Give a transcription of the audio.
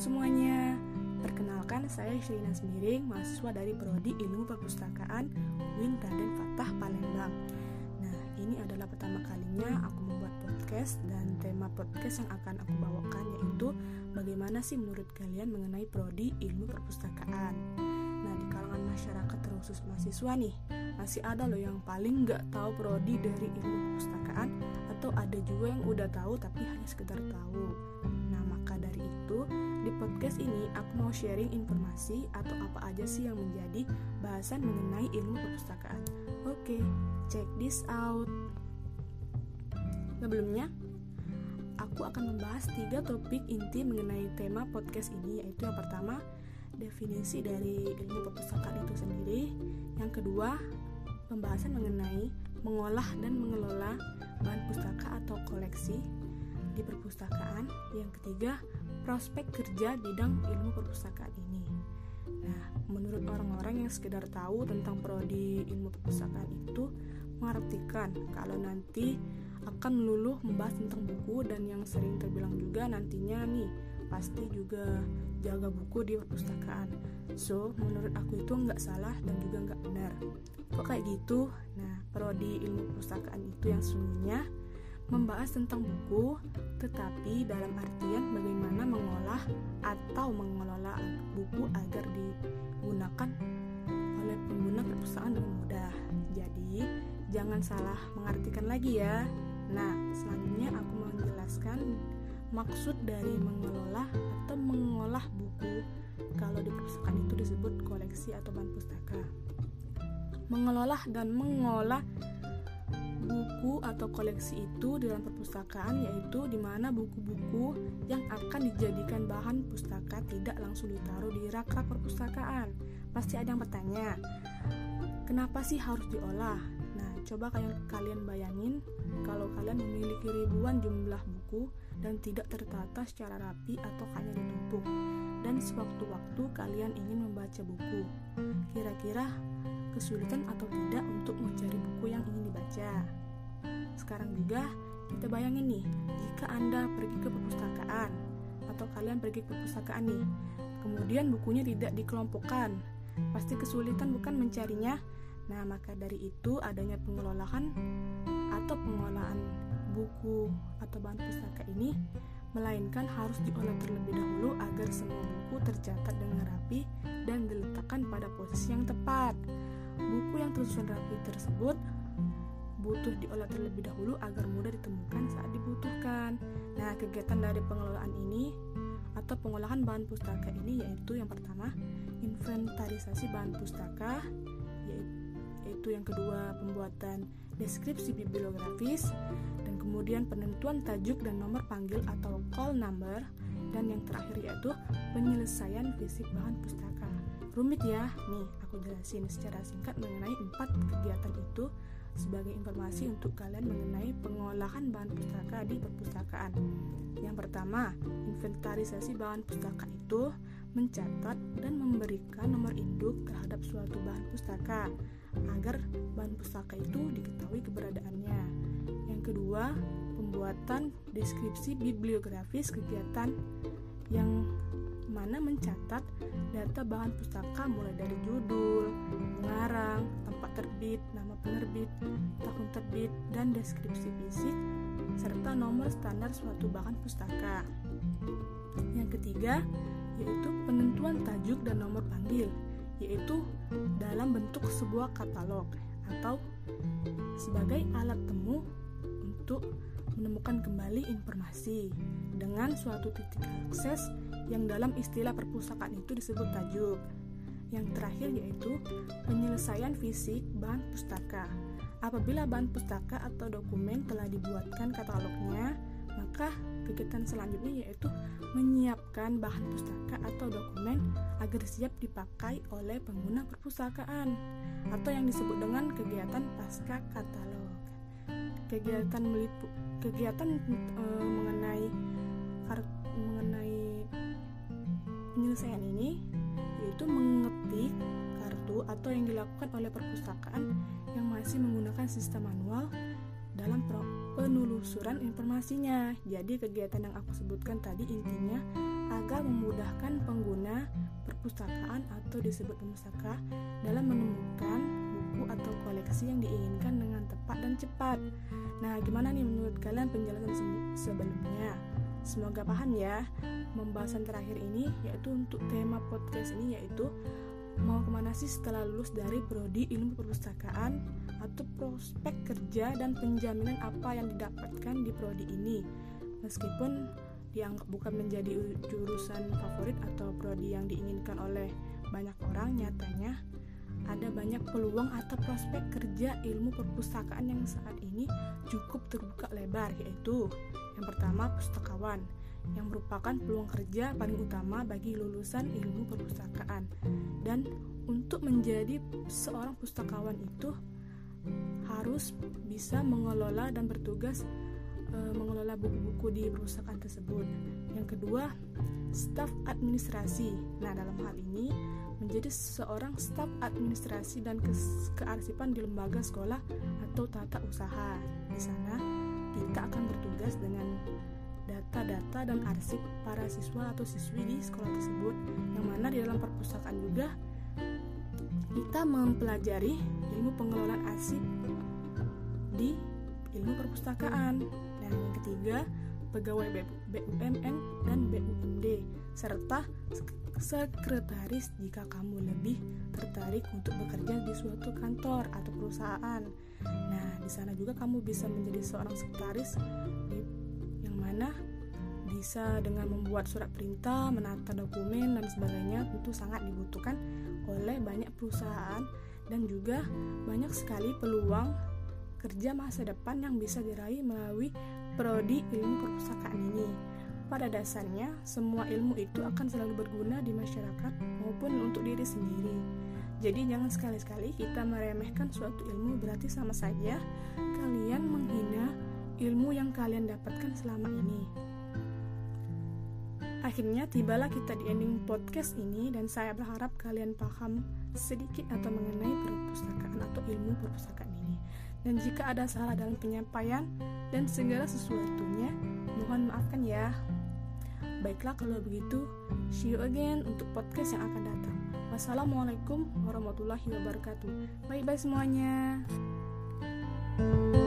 semuanya. Perkenalkan, saya Shelina Semiring, mahasiswa dari Prodi Ilmu Perpustakaan UIN Raden Fatah Palembang. Nah, ini adalah pertama kalinya aku membuat podcast dan tema podcast yang akan aku bawakan yaitu bagaimana sih menurut kalian mengenai Prodi Ilmu Perpustakaan. Nah, di kalangan masyarakat terkhusus mahasiswa nih, masih ada loh yang paling nggak tahu Prodi dari Ilmu Perpustakaan atau ada juga yang udah tahu tapi hanya sekedar tahu. Nah, maka dari itu di podcast ini aku mau sharing informasi atau apa aja sih yang menjadi bahasan mengenai ilmu perpustakaan. Oke, check this out. Sebelumnya, aku akan membahas tiga topik inti mengenai tema podcast ini yaitu yang pertama definisi dari ilmu perpustakaan itu sendiri, yang kedua pembahasan mengenai mengolah dan mengelola bahan pustaka atau koleksi di perpustakaan, yang ketiga prospek kerja bidang ilmu perpustakaan ini. Nah, menurut orang-orang yang sekedar tahu tentang prodi ilmu perpustakaan itu mengartikan kalau nanti akan meluluh membahas tentang buku dan yang sering terbilang juga nantinya nih pasti juga jaga buku di perpustakaan. So, menurut aku itu nggak salah dan juga nggak benar. Kok kayak gitu? Nah, prodi ilmu perpustakaan itu yang sesungguhnya membahas tentang buku, tetapi dalam artian bagaimana mengolah atau mengelola buku agar digunakan oleh pengguna perpustakaan dengan mudah. Jadi, jangan salah mengartikan lagi ya. Nah, selanjutnya aku mau menjelaskan maksud dari mengelola atau mengolah buku kalau di perpustakaan itu disebut koleksi atau bahan pustaka. Mengelola dan mengolah buku atau koleksi itu dalam perpustakaan yaitu di mana buku-buku yang akan dijadikan bahan pustaka tidak langsung ditaruh di rak-rak perpustakaan. Pasti ada yang bertanya, kenapa sih harus diolah? Nah, coba kalian bayangin kalau kalian memiliki ribuan jumlah buku dan tidak tertata secara rapi atau hanya ditumpuk. Dan sewaktu-waktu kalian ingin membaca buku. Kira-kira kesulitan atau tidak untuk mencari buku yang ingin dibaca. Sekarang juga kita bayangin nih, jika Anda pergi ke perpustakaan atau kalian pergi ke perpustakaan nih, kemudian bukunya tidak dikelompokkan, pasti kesulitan bukan mencarinya. Nah, maka dari itu adanya pengelolaan atau pengolahan buku atau bahan pustaka ini melainkan harus diolah terlebih dahulu agar semua buku tercatat dengan rapi dan diletakkan pada posisi yang tepat. Buku yang tersusun rapi tersebut butuh diolah terlebih dahulu agar mudah ditemukan saat dibutuhkan. Nah, kegiatan dari pengelolaan ini atau pengolahan bahan pustaka ini yaitu yang pertama, inventarisasi bahan pustaka, yaitu yang kedua, pembuatan deskripsi bibliografis, dan kemudian penentuan tajuk dan nomor panggil atau call number, dan yang terakhir yaitu penyelesaian fisik bahan pustaka. Rumit ya, nih aku jelasin secara singkat mengenai empat kegiatan itu sebagai informasi untuk kalian mengenai pengolahan bahan pustaka di perpustakaan. Yang pertama, inventarisasi bahan pustaka itu mencatat dan memberikan nomor induk terhadap suatu bahan pustaka agar bahan pustaka itu diketahui keberadaannya. Yang kedua, pembuatan deskripsi bibliografis kegiatan yang mana mencatat data bahan pustaka mulai dari judul, pengarang, tempat terbit, nama penerbit, tahun terbit, dan deskripsi fisik, serta nomor standar suatu bahan pustaka. Yang ketiga, yaitu penentuan tajuk dan nomor panggil, yaitu dalam bentuk sebuah katalog atau sebagai alat temu untuk menemukan kembali informasi dengan suatu titik akses yang dalam istilah perpustakaan itu disebut tajuk. Yang terakhir yaitu penyelesaian fisik bahan pustaka. Apabila bahan pustaka atau dokumen telah dibuatkan katalognya, maka kegiatan selanjutnya yaitu menyiapkan bahan pustaka atau dokumen agar siap dipakai oleh pengguna perpustakaan atau yang disebut dengan kegiatan pasca katalog. Kegiatan melipu, kegiatan e, mengenai mengenai penyelesaian ini yaitu mengetik kartu atau yang dilakukan oleh perpustakaan yang masih menggunakan sistem manual dalam penelusuran informasinya. Jadi kegiatan yang aku sebutkan tadi intinya agar memudahkan pengguna perpustakaan atau disebut pemustaka dalam menemukan buku atau koleksi yang diinginkan dengan tepat dan cepat. Nah, gimana nih menurut kalian penjelasan sebelumnya? Semoga paham ya. Pembahasan terakhir ini yaitu untuk tema podcast ini yaitu mau ke mana sih setelah lulus dari prodi ilmu perpustakaan atau prospek kerja dan penjaminan apa yang didapatkan di prodi ini meskipun dianggap bukan menjadi jurusan favorit atau prodi yang diinginkan oleh banyak orang nyatanya ada banyak peluang atau prospek kerja ilmu perpustakaan yang saat ini cukup terbuka lebar yaitu yang pertama pustakawan yang merupakan peluang kerja paling utama bagi lulusan ilmu perpustakaan dan untuk menjadi seorang pustakawan itu harus bisa mengelola dan bertugas e, mengelola buku-buku di perpustakaan tersebut. Yang kedua, staf administrasi. Nah, dalam hal ini menjadi seorang staf administrasi dan ke kearsipan di lembaga sekolah atau tata usaha. Di sana kita akan bertugas dengan data-data dan arsip para siswa atau siswi di sekolah tersebut yang mana di dalam perpustakaan juga kita mempelajari ilmu pengelolaan arsip di ilmu perpustakaan dan yang ketiga pegawai BUMN serta sekretaris jika kamu lebih tertarik untuk bekerja di suatu kantor atau perusahaan. Nah, di sana juga kamu bisa menjadi seorang sekretaris yang mana bisa dengan membuat surat perintah, menata dokumen dan sebagainya tentu sangat dibutuhkan oleh banyak perusahaan dan juga banyak sekali peluang kerja masa depan yang bisa diraih melalui prodi ilmu perpustakaan ini. Pada dasarnya, semua ilmu itu akan selalu berguna di masyarakat maupun untuk diri sendiri. Jadi jangan sekali-sekali kita meremehkan suatu ilmu berarti sama saja kalian menghina ilmu yang kalian dapatkan selama ini. Akhirnya tibalah kita di ending podcast ini dan saya berharap kalian paham sedikit atau mengenai perpustakaan atau ilmu perpustakaan ini. Dan jika ada salah dalam penyampaian dan segala sesuatunya, mohon maafkan ya. Baiklah kalau begitu, see you again untuk podcast yang akan datang. Wassalamualaikum warahmatullahi wabarakatuh. Bye-bye semuanya. thank you